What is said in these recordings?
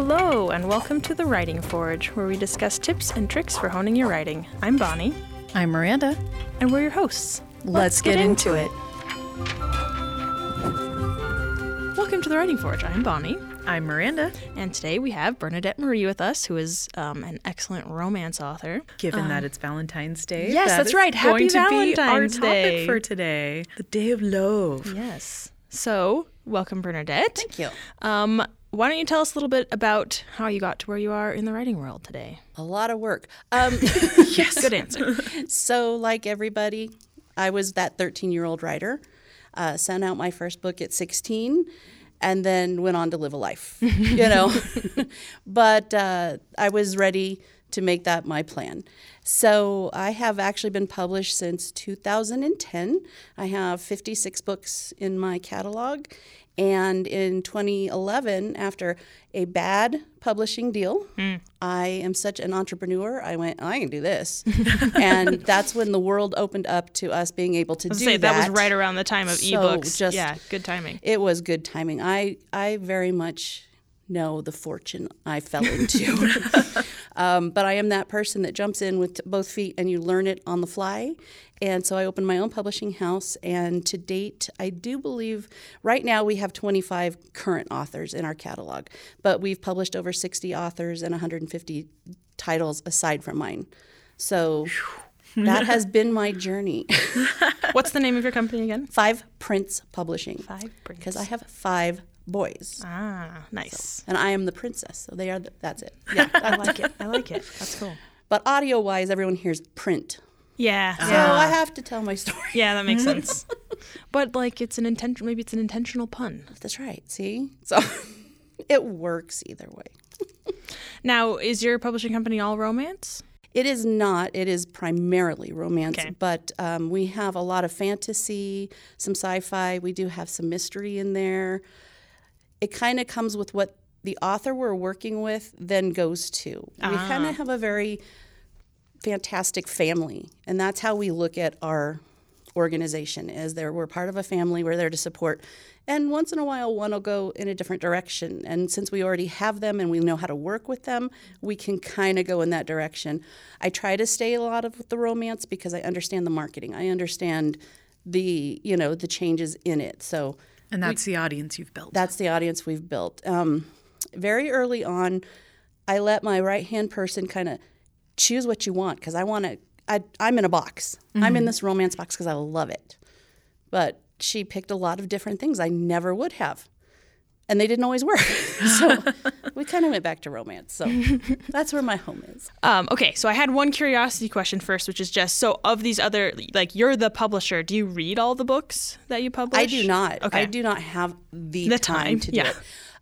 Hello, and welcome to the Writing Forge, where we discuss tips and tricks for honing your writing. I'm Bonnie, I'm Miranda. and we're your hosts. Let's, get, into it. Welcome to the Writing Forge. I'm Bonnie, I'm Miranda. and today we have Bernadette Marie with us, who is um, an excellent romance author. Given that it's Valentine's Day, yes, that that's right. Happy going to Valentine's be our Day. topic for today, the Day of Love. Yes. So, welcome, Bernadette. Thank you. Um, why don't you tell us a little bit about how you got to where you are in the writing world today? A lot of work. Um, Yes. Good answer. so, like everybody, I was that 13 year old writer. Uh, sent out my first book at 16 and then went on to live a life, you know. but uh, I was ready to make that my plan. So I have actually been published since 2010. I have 56 books in my catalog. And in 2011, after a bad publishing deal, hmm. I am such an entrepreneur. I went, I can do this. and that's when the world opened up to us being able to do Say that. that was right around the time of So ebooks. just- yeah, good timing. It was good timing. I I very much know the fortune I fell into. um, but I am that person that jumps in with both feet and you learn it on the fly. And so I opened my own publishing house. And to date, I do believe right now we have 25 current authors in our catalog, but we've published over 60 authors and 150 titles aside from mine. So that has been my journey. What's the name of your company again? Five Prince Publishing. Five Prince. Because I have five boys. Ah, nice. and I am the princess. So they are. The, that's it. Yeah, I like it. I like it. That's cool. But audio wise, everyone hears print. Yeah. So yeah. I have to tell my story. Yeah, that makes sense. But like, it's an intention. Maybe it's an intentional pun. That's right. See, so it works either way. Now, is your publishing company all romance? It is not. It is primarily romance, Okay. but um, we have a lot of fantasy, some sci-fi. We do have some mystery in there. It kind of comes with what the author we're working with then goes to. We ah. kind of have a very fantastic family, and that's how we look at our organization. Is there we're part of a family. We're there to support, and once in a while one will go in a different direction. And since we already have them and we know how to work with them, we can kind of go in that direction. I try to stay a lot of with the romance because I understand the marketing. I understand the you know the changes in it. So And that's the audience you've built. that's the audience we've built. Um, very early on, I let my right hand person kind of choose what you want because I want to. I'm in a box. I'm in this romance box because I love it. But she picked a lot of different things I never would have, and they didn't always work. so we kind of went back to romance. So that's where my home is. Um, okay, so I had one curiosity question first, which is just so of these other, like you're the publisher. Do you read all the books that you publish? I do not. Okay. I do not have the, The time, time, to do yeah. it.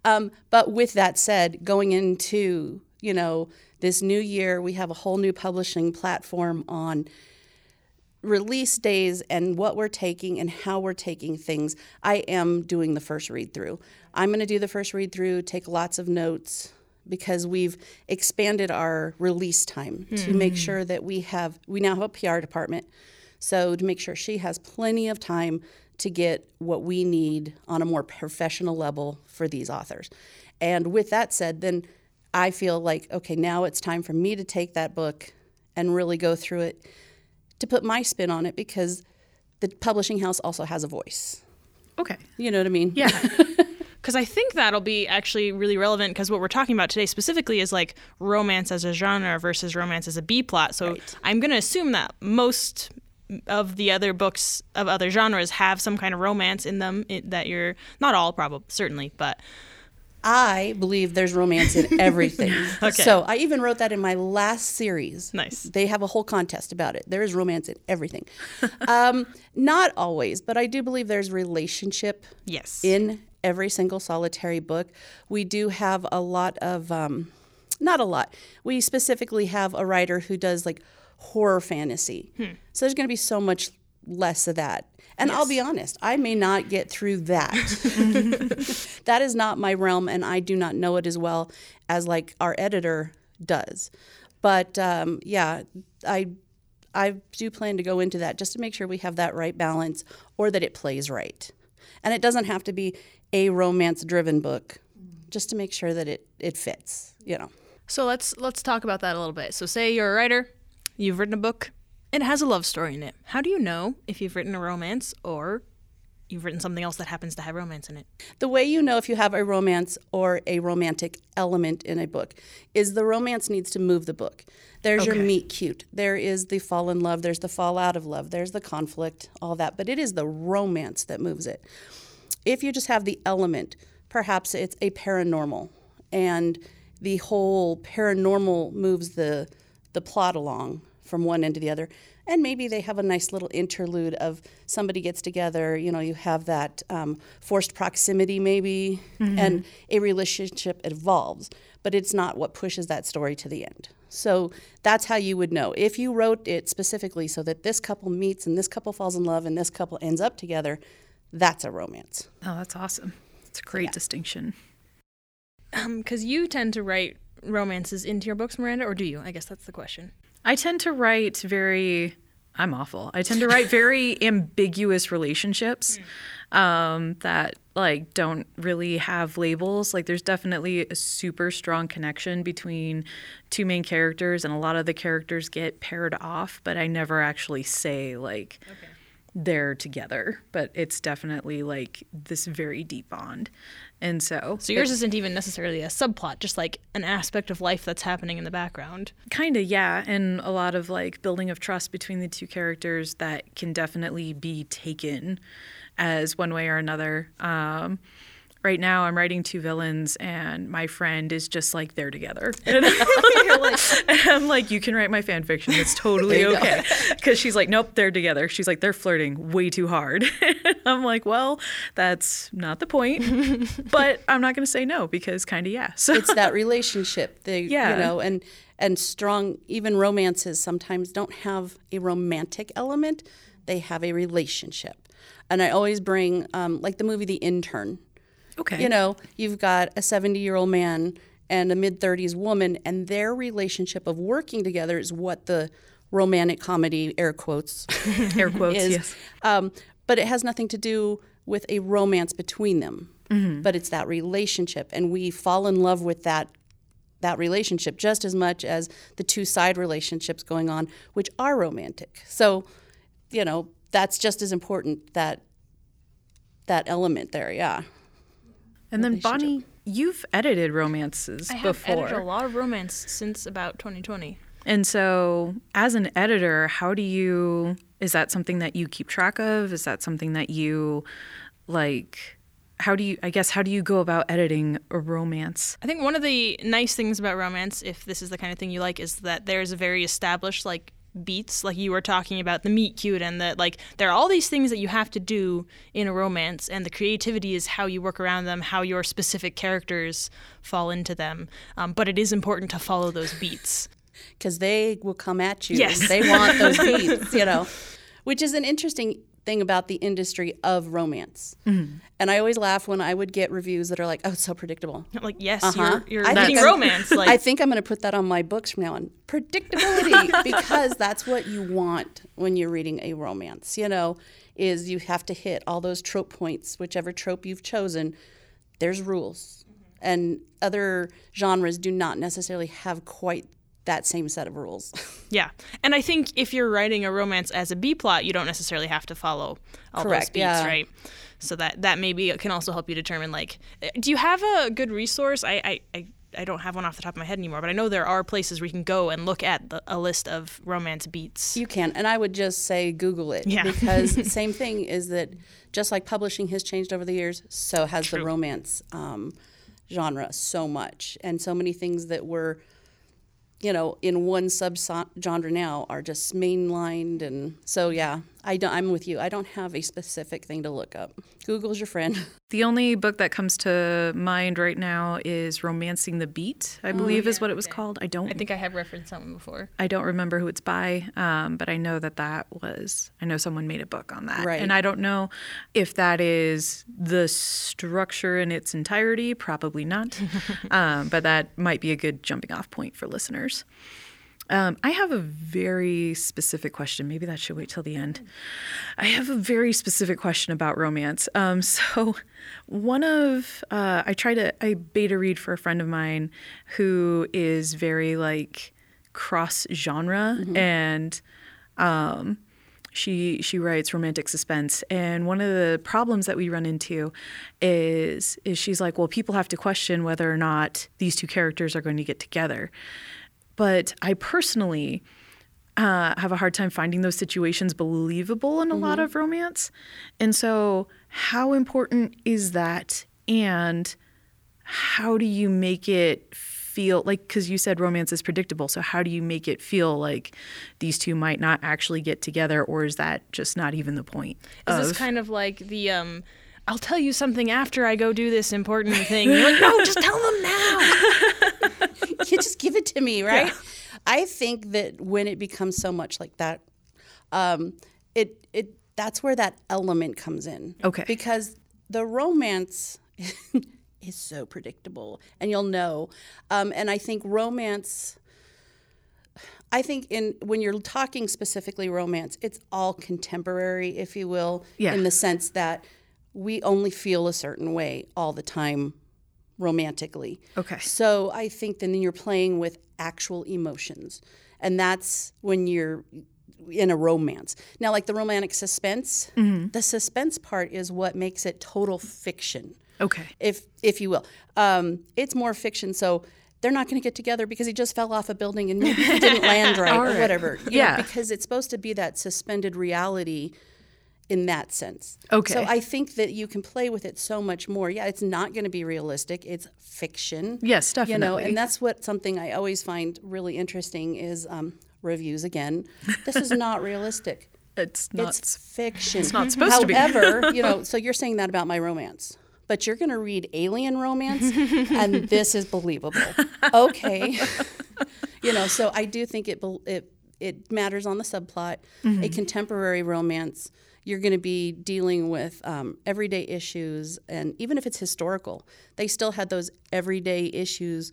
Um, but with that said, going into you know this new year, we have a whole new publishing platform on release days and what we're taking and how we're taking things. I am doing the first read through. I'm going to do the first read through, take lots of notes because we've expanded our release time to hmm. make sure that we have we now have a PR department. So to make sure she has plenty of time to get what we need on a more professional level for these authors. And with that said, then I feel like okay, now it's time for me to take that book and really go through it to put my spin on it because the publishing house also has a voice. okay. You know what I mean? Yeah. Because I think that'll be actually really relevant because what we're talking about today specifically is like romance as a genre versus romance as a B plot. So Right. I'm going to assume that most of the other books of other genres have some kind of romance in them it, that you're not all probably certainly but I believe there's romance in everything. Okay. So I even wrote that in my last series. Nice. They have a whole contest about it. There is romance in everything. um, not always, but I do believe there's relationship yes in every single solitary book. We do have a lot of, um, not a lot. We specifically have a writer who does like horror fantasy. So there's going to be so much less of that. And I'll be honest, I may not get through that. that is not my realm, and I do not know it as well as like our editor does. But um, yeah, I I do plan to go into that just to make sure we have that right balance or that it plays right. And it doesn't have to be a romance driven book. just to make sure that it it fits. You know. So let's let's talk about that a little bit. So say you're a writer, you've written a book, it has a love story in it. How do you know if you've written a romance or you've written something else that happens to have romance in it? The way you know if you have a romance or a romantic element in a book is the romance needs to move the book. There's your meet cute. There is the fall in love. There's the fall out of love. There's the conflict, all that. But it is the romance that moves it. If you just have the element, perhaps it's a paranormal, and the whole paranormal moves the the plot along from one end to the other. And maybe they have a nice little interlude of somebody gets together. You know, you have that um, forced proximity, maybe, and a relationship evolves. But it's not what pushes that story to the end. So that's how you would know. If you wrote it specifically so that this couple meets and this couple falls in love and this couple ends up together, that's a romance. Oh, that's awesome. It's a great distinction. Because Um, you tend to write romances into your books, Miranda, or do you? I guess that's the question. I tend to write very. I'm awful. I tend to write very ambiguous relationships um, that like don't really have labels. Like there's definitely a super strong connection between two main characters, and a lot of the characters get paired off, but I never actually say like they're together. But it's definitely like this very deep bond, and so So yours isn't even necessarily a subplot, just like an aspect of life that's happening in the background. Kind of, yeah. And a lot of like building of trust between the two characters that can definitely be taken as one way or another. Um, right now, I'm writing two villains, and my friend is just like they're together. And I'm like, I'm like, you can write my fan fiction. It's totally There you go. okay. Because she's like, nope, they're together. She's like, they're flirting way too hard. I'm like, well, that's not the point. but I'm not going to say no because kind of, yeah. So it's that relationship. They, Yeah. you know, and and strong. Even romances sometimes don't have a romantic element; they have a relationship. And I always bring, um, like the movie The Intern. Okay. You know, you've got a seventy-year-old man and a mid-thirties woman, and their relationship of working together is what the romantic comedy, air quotes, air quotes, is. yes. Um, but it has nothing to do with a romance between them. Mm-hmm. But it's that relationship, and we fall in love with that that relationship just as much as the two side relationships going on, which are romantic. So, you know, that's just as important that that element there. Yeah. And then Bonnie, you've edited romances before. I have before. edited a lot of romance since about 2020. And so, as an editor, how do you is that something that you keep track of? Is that something that you like how do you I guess how do you go about editing a romance? I think one of the nice things about romance, if this is the kind of thing you like, is that there's a very established like beats, like you were talking about the meet cute, and that like there are all these things that you have to do in a romance, and the creativity is how you work around them, how your specific characters fall into them. Um, but it is important to follow those beats. because they will come at you. Yes. They want those beats, you know, which is an interesting thing about the industry of romance. Mm-hmm. And I always laugh when I would get reviews that are like, oh, it's so predictable. Like yes, Uh-huh. you're, you're I reading I'm- romance. Like I think I'm going to put that on my books from now on. Predictability, because that's what you want when you're reading a romance, you know, is you have to hit all those trope points, whichever trope you've chosen. There's rules. And other genres do not necessarily have quite that same set of rules. Yeah, and I think if you're writing a romance as a B plot, you don't necessarily have to follow all those Correct, beats, yeah. right? So that that maybe can also help you determine like, uh, do you have a good resource? I I, I I don't have one off the top of my head anymore, but I know there are places where you can go and look at the, a list of romance beats. You can, and I would just say Google it Yeah. because same thing is that just like publishing has changed over the years, so has the romance um, genre so much, and so many things that were, you know, in one sub genre now are just mainlined, and so yeah, I don't, I'm with you. I don't have a specific thing to look up. Google's your friend. The only book that comes to mind right now is Romancing the Beat, I believe is what it was called. I don't I think I have referenced something before. I don't remember who it's by, um, but I know that that was, I know someone made a book on that. Right. And I don't know if that is the structure in its entirety, probably not. um, but that might be a good jumping off point for listeners. Um, I have a very specific question. Maybe that should wait till the end. I have a very specific question about romance. Um, so, one of uh, I try to I beta read for a friend of mine who is very like cross genre and um, she she writes romantic suspense and one of the problems that we run into is is she's like well people have to question whether or not these two characters are going to get together but I personally uh, have a hard time finding those situations believable in a lot of romance. And so, how important is that? And how do you make it feel like, because you said romance is predictable. So, how do you make it feel like these two might not actually get together, or is that just not even the point? Is this kind of like the um I'll tell you something after I go do this important thing. You're like, no, just tell them now. you just give it to me, right? I think that when it becomes so much like that, um, it it that's where that element comes in. Okay. Because the romance is so predictable, and you'll know. Um, and I think romance. I think in when you're talking specifically romance, it's all contemporary, if you will, Yeah. in the sense that we only feel a certain way all the time romantically. Okay. So I think then you're playing with actual emotions. And that's when you're in a romance. Now, like the romantic suspense, the suspense part is what makes it total fiction, Okay. if if you will. Um, it's more fiction. So they're not going to get together because he just fell off a building and maybe he didn't land right or whatever. know, Yeah. because it's supposed to be that suspended reality in that sense. Okay. So I think that you can play with it so much more. Yeah, it's not going to be realistic. It's fiction. Yes, stuff. You know, and that's what something I always find really interesting is um, reviews again. This is not realistic. It's not. It's fiction. It's not supposed to be. However, you know, so you're saying that about my romance. But you're going to read alien romance and this is believable. Okay. you know, so I do think it it it matters on the subplot. Mm-hmm. A contemporary romance, you're going to be dealing with um, everyday issues, and even if it's historical, they still had those everyday issues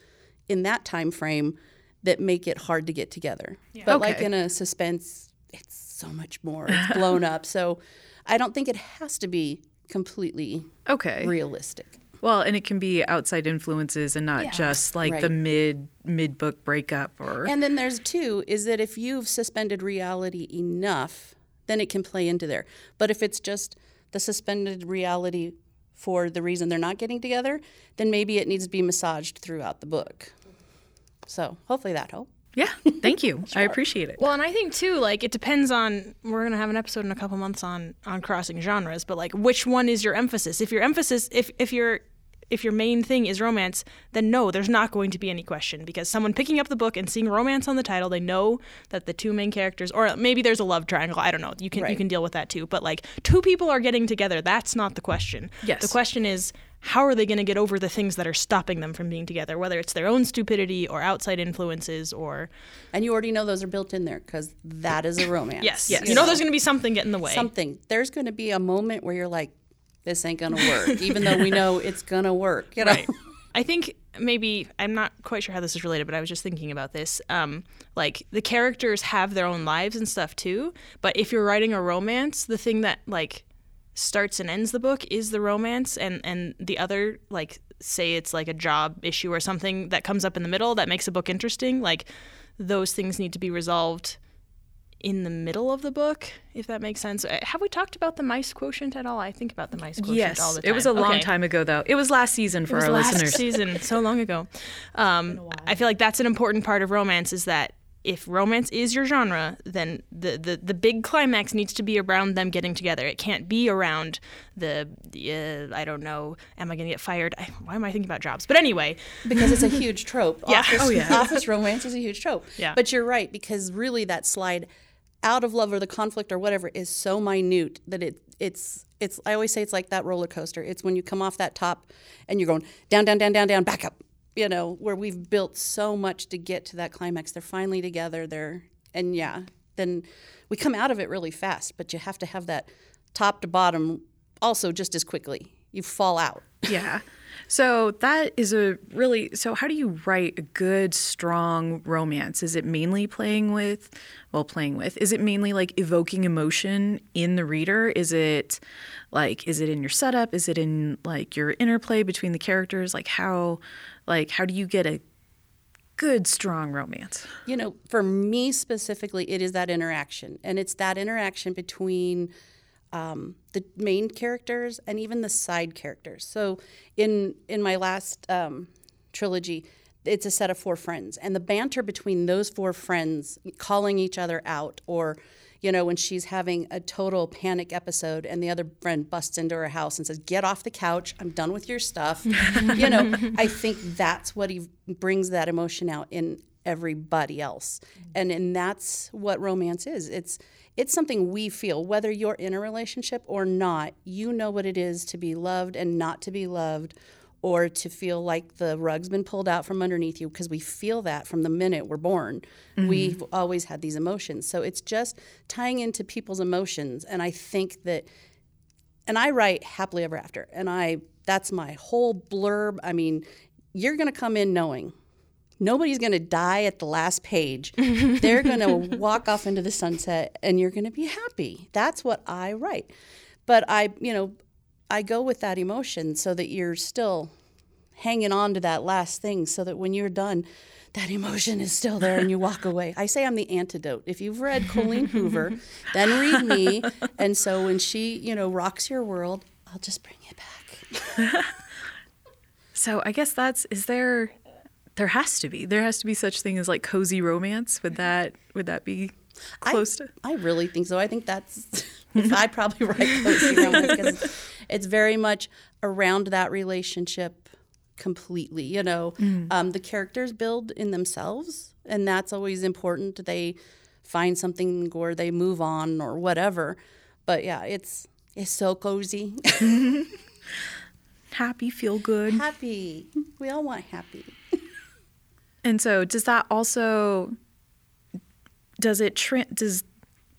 in that time frame that make it hard to get together. But like in a suspense, it's so much more. It's blown up. So I don't think it has to be completely okay. realistic. Well, and it can be outside influences and not just like the mid mid book breakup or And then there's two is that if you've suspended reality enough, then it can play into there. But if it's just the suspended reality for the reason they're not getting together, then maybe it needs to be massaged throughout the book. So hopefully that helped. yeah. Thank you. I appreciate it. Well, and I think too, like it depends on. We're gonna have an episode in a couple months on on crossing genres, but like which one is your emphasis? If your emphasis, if if your if your main thing is romance, then no, there's not going to be any question because someone picking up the book and seeing romance on the title, they know that the two main characters, or maybe there's a love triangle. I don't know. You can you can deal with that too. But like two people are getting together, that's not the question. Yes. The question is how are they going to get over the things that are stopping them from being together, whether it's their own stupidity or outside influences or And you already know those are built in there because that is a romance. yes, yes. You know, there's going to be something getting in the way. something. There's going to be a moment where you're like, this ain't to work, even though we know it's to work. You know? Right. I think maybe I'm not quite sure how this is related, but I was just thinking about this. Um, like the characters have their own lives and stuff too. But if you're writing a romance, the thing that like starts and ends the book is the romance, and and the other like say it's like a job issue or something that comes up in the middle that makes a book interesting. Like those things need to be resolved in the middle of the book, if that makes sense. Uh, Have we talked about the MICE quotient at all? I think about the MICE quotient Yes. all the time. It was a long Okay time ago though. It was last season for it was our last listeners. season, so long ago. Um, I feel like that's an important part of romance is that if romance is your genre, then the, the, the big climax needs to be around them getting together. It can't be around the, the uh, I don't know, am I going to get fired? I, why am I thinking about jobs? But anyway, because it's a huge trope. Yeah. Office, Oh, yeah. office romance is a huge trope. Yeah. But you're right because really that slide out of love or the conflict or whatever is so minute that it it's it's I always say it's like that roller coaster. It's when you come off that top and you're going down down down down down back up. You know, where we've built so much to get to that climax. They're finally together. They're and yeah, then we come out of it really fast, but you have to have that top to bottom also just as quickly. You fall out. Yeah. So that is a really so how do you write a good strong romance? Is it mainly playing with well playing with is it mainly like evoking emotion in the reader? Is it like is it in your setup? Is it in like your interplay between the characters? Like how like how do you get a good strong romance? You know, for me specifically, it is that interaction, and it's that interaction between um, the main characters and even the side characters. So, in in my last um, trilogy, it's a set of four friends, and the banter between those four friends, calling each other out, or you know, when she's having a total panic episode and the other friend busts into her house and says, Get off the couch, I'm done with your stuff. you know, I think that's what he brings that emotion out in everybody else. And and that's what romance is. It's it's something we feel whether you're in a relationship or not. You know what it is to be loved and not to be loved or to feel like the rug's been pulled out from underneath you because we feel that from the minute we're born. Mm-hmm. We've always had these emotions. So it's just tying into people's emotions and I think that and I write happily ever after and I that's my whole blurb. I mean, you're going to come in knowing nobody's going to die at the last page. They're going to walk off into the sunset and you're going to be happy. That's what I write. But I, you know, I go with that emotion so that you're still hanging on to that last thing so that when you're done, that emotion is still there and you walk away. I say I'm the antidote. If you've read Colleen Hoover, then read me. And so when she, you know, rocks your world, I'll just bring it back. so I guess that's is there there has to be. There has to be such thing as like cozy romance. Would that would that be close I, to? I really think so. I think that's I probably write cozy romance because it's very much around that relationship completely. You know, mm. um, the characters build in themselves, and that's always important. They find something or they move on or whatever. But yeah, it's it's so cozy. happy, feel good. Happy. We all want happy. And so, does that also does it tra- does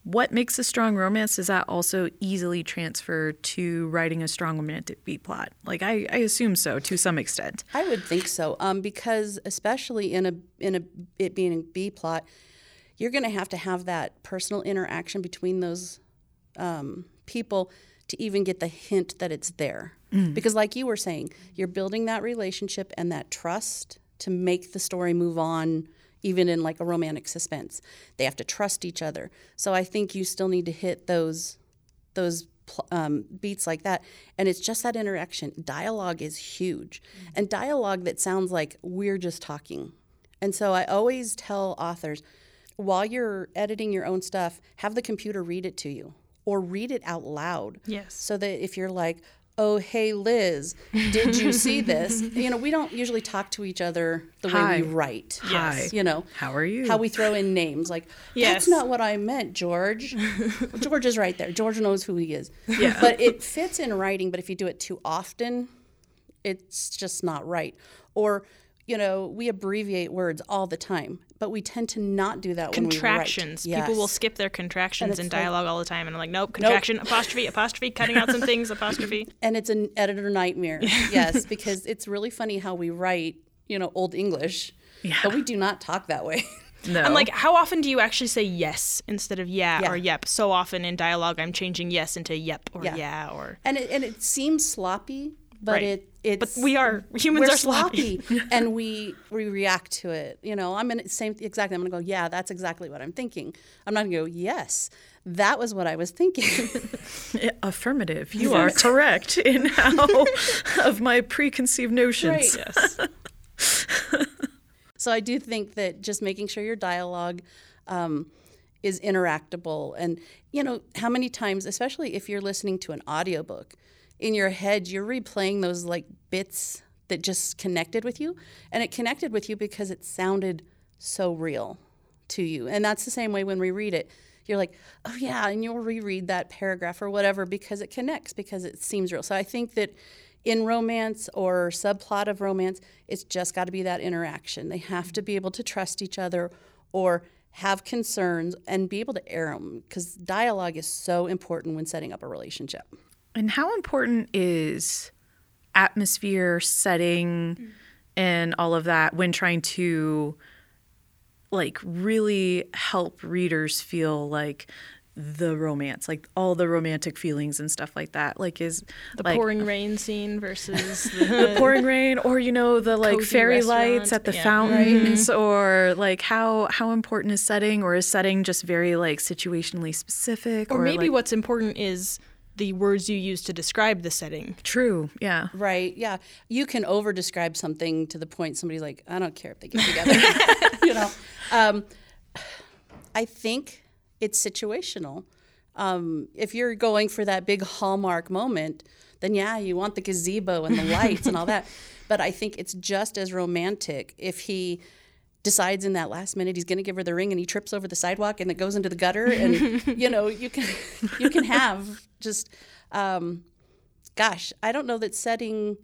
what makes a strong romance does that also easily transfer to writing a strong romantic B plot? Like I, I assume so to some extent. I would think so, um, because especially in a in a it being a B plot, you're going to have to have that personal interaction between those um, people to even get the hint that it's there. Mm. Because, like you were saying, you're building that relationship and that trust to make the story move on even in like a romantic suspense. They have to trust each other. So i think you still need to hit those those um, beats like that. And it's just that interaction. Dialogue is huge. Mm-hmm. and dialogue that sounds like we're just talking. And so i always tell authors while you're editing your own stuff have the computer read it to you or read it out loud. Yes. So that if you're like oh hey liz did you see this you know we don't usually talk to each other the Hi. way we write Hi. you know how are you how we throw in names like yes. that's not what i meant george george is right there george knows who he is yeah. but it fits in writing but if you do it too often it's just not right or you know, we abbreviate words all the time, but we tend to not do that contractions. Yes. People will skip their contractions in dialogue like, all the time, and I'm like, nope, contraction, nope. apostrophe, apostrophe, cutting out some things, apostrophe. And it's an editor nightmare. yes, because it's really funny how we write, you know, old English, yeah. but we do not talk that way. No. I'm like, how often do you actually say yes instead of yeah, yeah, or yep? So often in dialogue, I'm changing yes into yep or yeah, yeah or. And it, and it seems sloppy, but right. it it's but we are humans are sloppy, sloppy. And we we react to it. You know i'm in same exactly i'm gonna go yeah that's exactly what i'm thinking. I'm not gonna go yes that was what i was thinking. Affirmative. You are correct in how of my preconceived notions. Right. yes. So i do think that just making sure your dialogue um, is interactable. And you know how many times especially if you're listening to an audiobook in your head you're replaying those like bits that just connected with you and it connected with you because it sounded so real to you. And that's the same way when we read it. You're like oh yeah and you'll reread that paragraph or whatever because it connects because it seems real. So i think that in romance or subplot of romance it's just got to be that interaction. They have to be able to trust each other or have concerns and be able to air them because dialogue is so important when setting up a relationship and how important is atmosphere, setting, mm. and all of that when trying to like really help readers feel like the romance, like all the romantic feelings and stuff like that. Like is The like, pouring rain scene versus the the, pouring rain or you know the like fairy restaurant. lights at the Yeah. fountains mm-hmm. or like how how important is setting or is setting just very like situationally specific or or, maybe like, what's important is the words you use to describe the setting. true yeah Right. Yeah. You can over describe something to the point somebody's like, I don't care if they get together. you know. Um, I think it's situational. Um, if you're going for that big hallmark moment, then yeah, you want the gazebo and the lights and all that. But I think it's just as romantic if he decides in that last minute he's going to give her the ring and he trips over the sidewalk and it goes into the gutter and you know you can you can have just um, gosh i don't know that setting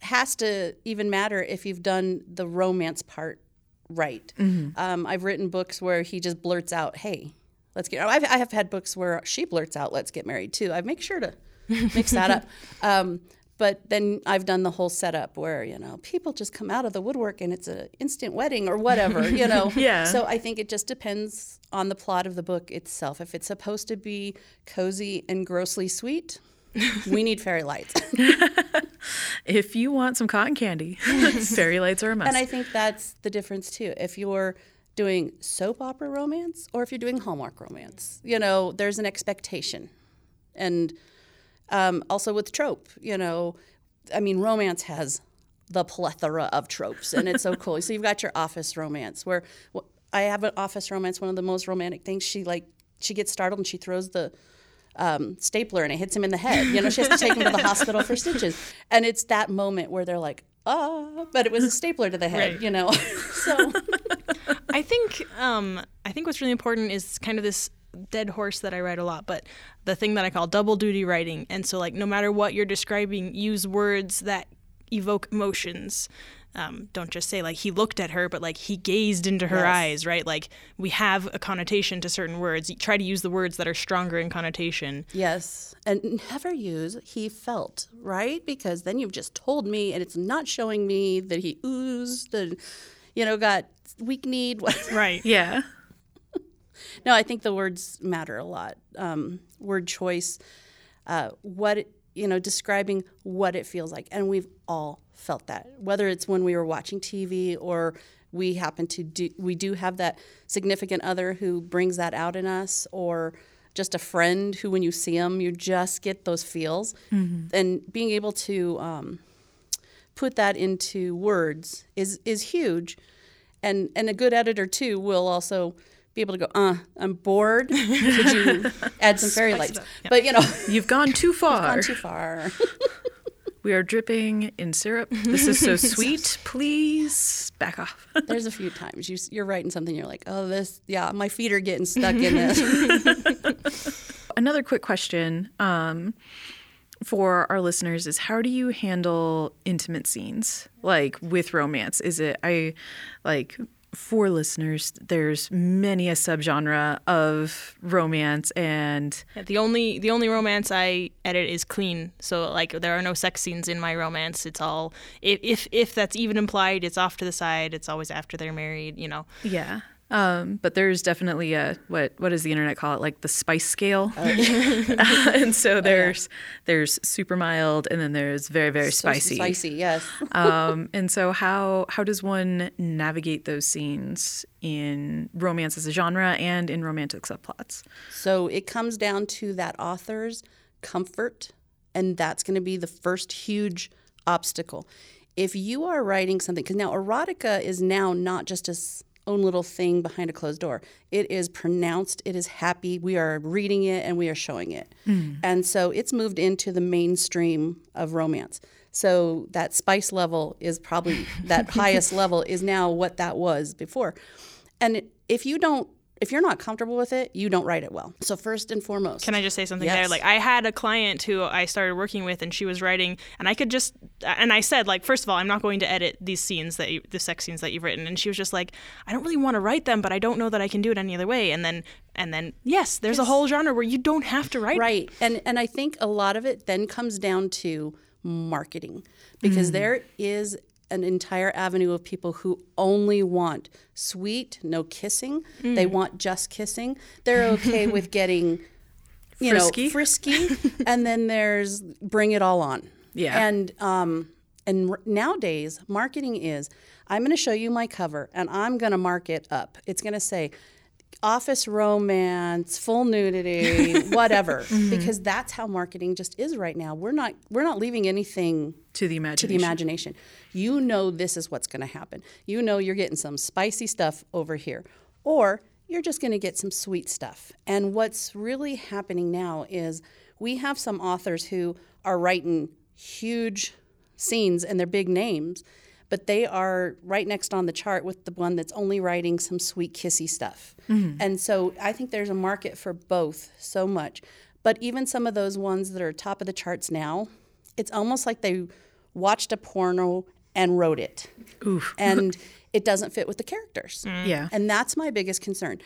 has to even matter if you've done the romance part right. Um, i've written books where he just blurts out hey let's get I've, i have had books where she blurts out let's get married too. I make sure to mix that up. Um, but then I've done the whole setup where you know people just come out of the woodwork and it's an instant wedding or whatever, you know. Yeah. So I think it just depends on the plot of the book itself. If it's supposed to be cozy and grossly sweet, we need fairy lights. if you want some cotton candy fairy lights are a must and I think that's the difference too. If you're doing soap opera romance or if you're doing Hallmark romance, you know, there's an expectation. And um, also with trope, you know, I mean, romance has the plethora of tropes, and it's so cool. So you've got your office romance, where wh- I have an office romance. One of the most romantic things. She like she gets startled and she throws the um, stapler and it hits him in the head. You know, she has to take him to the hospital for stitches, and it's that moment where they're like, ah, but it was a stapler to the head. Right. You know, so I think um, I think what's really important is kind of this dead horse that I write a lot, but the thing that I call double duty writing. And so, like, no matter what you're describing, use words that evoke emotions. Um, don't just say like he looked at her, but like he gazed into her Yes. eyes, right? Like we have a connotation to certain words. You try to use the words that are stronger in connotation. Yes. And never use he felt, right? Because then you've just told me and it's not showing me that he oozed and, you know, got weak need. Right. yeah no, I think the words matter a lot. Um, word choice, uh, what, it, you know, describing what it feels like. And we've all felt that, whether it's when we were watching TV or we happen to do, we do have that significant other who brings that out in us or just a friend who, when you see them, you just get those feels. And being able to um, put that into words is, is huge. And, and a good editor, too, will also be able to go, uh, I'm bored. Could you add some fairy lights? But, you know, you've gone too far gone too far. we are dripping in syrup this is so sweet please back off There's a few times you, you're writing something, you're like, oh, this, yeah, my feet are getting stuck in this. another quick question um, for our listeners is how do you handle intimate scenes like with romance is it i like for listeners there's many a subgenre of romance and Yeah, the only the only romance I edit is clean. So like there are no sex scenes in my romance. It's all if if, if that's even implied, it's off to the side. It's always after they're married. You know. yeah um, but there's definitely a what what does the internet call it like the spice scale and so there's there's super mild and then there's very very So spicy Spicy, yes. um, and so how how does one navigate those scenes in romance as a genre and in romantic subplots? So it comes down to that author's comfort, and that's going to be the first huge obstacle. If you are writing something, because now erotica is now not just its own little thing behind a closed door. It is pronounced, it is happy. We are reading it and we are showing it. Hmm. And so it's moved into the mainstream of romance. So that spice level is probably that highest level is now what that was before. And if you don't, if you're not comfortable with it, you don't write it well. So first and foremost, Can I just say something there? Like I had a client who I started working with, and she was writing, and I could just, and I said like, first of all, I'm not going to edit these scenes that you, the sex scenes that you've written, and she was just like, I don't really want to write them, but I don't know that I can do it any other way. And then, and then, yes, there's a whole genre where you don't have to write. right? And and I think a lot of it then comes down to marketing because mm. there is an entire avenue of people who only want sweet, no kissing. They want just kissing. They're okay with getting, you Frisky. know, frisky. and then there's bring it all on. Yeah. And um, and r- nowadays, marketing is I'm going to show you my cover and I'm going to mark it up. It's going to say office romance, full nudity, whatever, because that's how marketing just is right now. We're not we're not leaving anything to the to the imagination. imagination. You know this is what's going to happen. You know you're getting some spicy stuff over here, or you're just going to get some sweet stuff. And what's really happening now is we have some authors who are writing huge scenes and they're big names, but they are right next on the chart with the one that's only writing some sweet kissy stuff. Mm-hmm. And so I think there's a market for both so much. But even some of those ones that are top of the charts now, it's almost like they watched a porno and wrote it. Oof. And it doesn't fit with the characters. Mm. Yeah. And that's my biggest concern.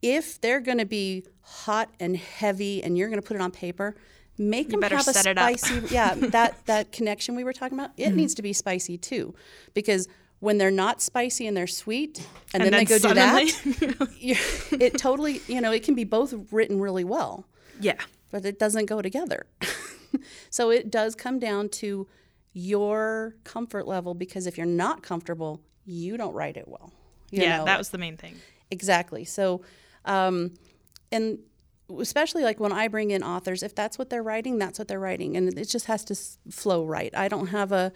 If they're going to be hot and heavy and you're going to put it on paper, make them better have a set it up. spicy yeah, that that connection we were talking about, it mm-hmm. needs to be spicy too. Because when they're not spicy and they're sweet and, then, then they go do that, suddenly- you it totally, you know, it can be both written really well Yeah. but it doesn't go together. so it does come down to your comfort level because if you're not comfortable, you don't write it well. you yeah, know? that was the main thing. exactly. So, um, and especially like when I bring in authors, if that's what they're writing, that's what they're writing, and it just has to flow right. I don't have a,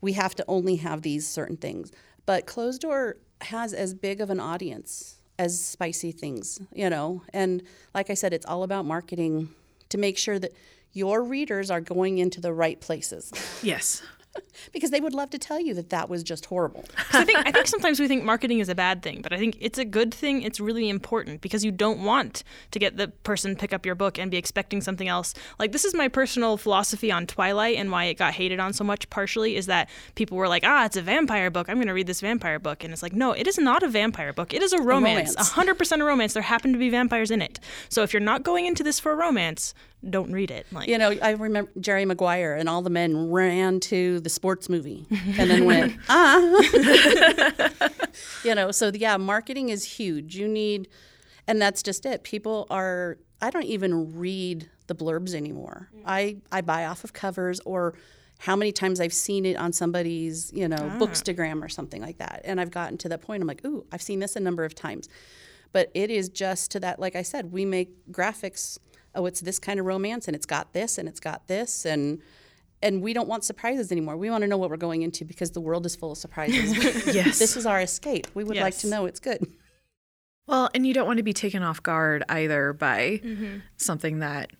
we have to only have these certain things. But Closed Door has as big of an audience as spicy things, you know. And like I said, it's all about marketing to make sure that your readers are going into the right places Yes. because they would love to tell you that that was just horrible. I think I think sometimes we think marketing is a bad thing, but I think it's a good thing. It's really important because you don't want to get the person pick up your book and be expecting something else. Like this is my personal philosophy on Twilight and why it got hated on so much. Partially is that people were like, "Ah, it's a vampire book. I'm going to read this vampire book," and it's like, no, it is not a vampire book. It is a romance. A hundred percent a romance. There happen to be vampires in it. So if you're not going into this for a romance, don't read it. Like You know, I remember Jerry Maguire and all the men ran to the sports movie and then went, ah. you know, so yeah, marketing is huge. You need, and that's just it. People are, I don't even read the blurbs anymore. I, I buy off of covers or how many times I've seen it on somebody's, you know, bookstagram or something like that. And I've gotten to that point, I'm like, ooh, I've seen this a number of times. But it is just to that, like I said, we make graphics. Oh, it's this kind of romance, and it's got this, and it's got this, and and we don't want surprises anymore. We want to know what we're going into because the world is full of surprises. Yes. this is our escape. We would like to know it's good. Well, and you don't want to be taken off guard either by mm-hmm. something that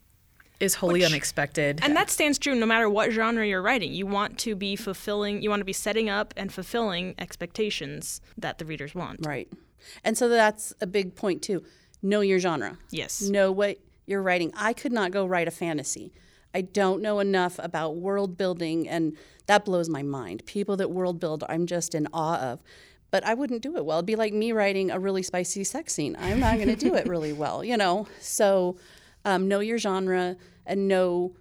is wholly unexpected. And that stands true no matter what genre you're writing. You want to be fulfilling, you want to be setting up and fulfilling expectations that the readers want. Right. And so that's a big point too. Know your genre. Yes. Know what you're writing. I could not go write a fantasy. I don't know enough about world building and that blows my mind. People that world build I'm just in awe of. But I wouldn't do it well. It'd be like me writing a really spicy sex scene. I'm not going to do it really well, you know? So um, know your genre and know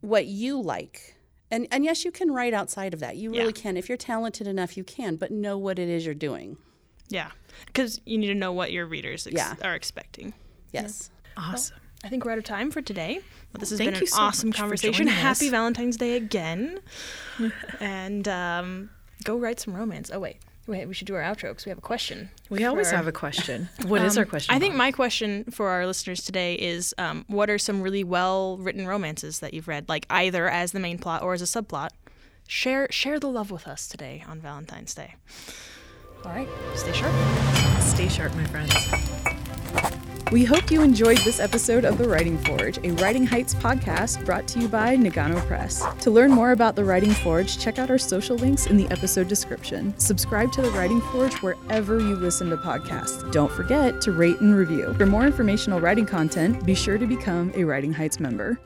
what you like. And, and yes, you can write outside of that. You really Yeah. can. If you're talented enough, you can, but know what it is you're doing. Yeah. Because you need to know what your readers ex- Yeah. are expecting. Yes. awesome. I think we're out of time for today. But this has Thank been you an so awesome conversation. Happy us. Valentine's Day again. and um, go write some romance. Oh, wait. Wait, we should do our outro because we have a question. We always for- have a question. What is our question? I think Bob? my question for our listeners today is um, what are some really well written romances that you've read, like either as the main plot or as a subplot? Share share the love with us today on Valentine's Day. All right, stay sharp. Stay sharp, my friends. We hope you enjoyed this episode of The Writing Forge, a Writing Heights podcast brought to you by Nagano Press. To learn more about The Writing Forge, check out our social links in the episode description. Subscribe to The Writing Forge wherever you listen to podcasts. Don't forget to rate and review. For more informational writing content, be sure to become a Writing Heights member.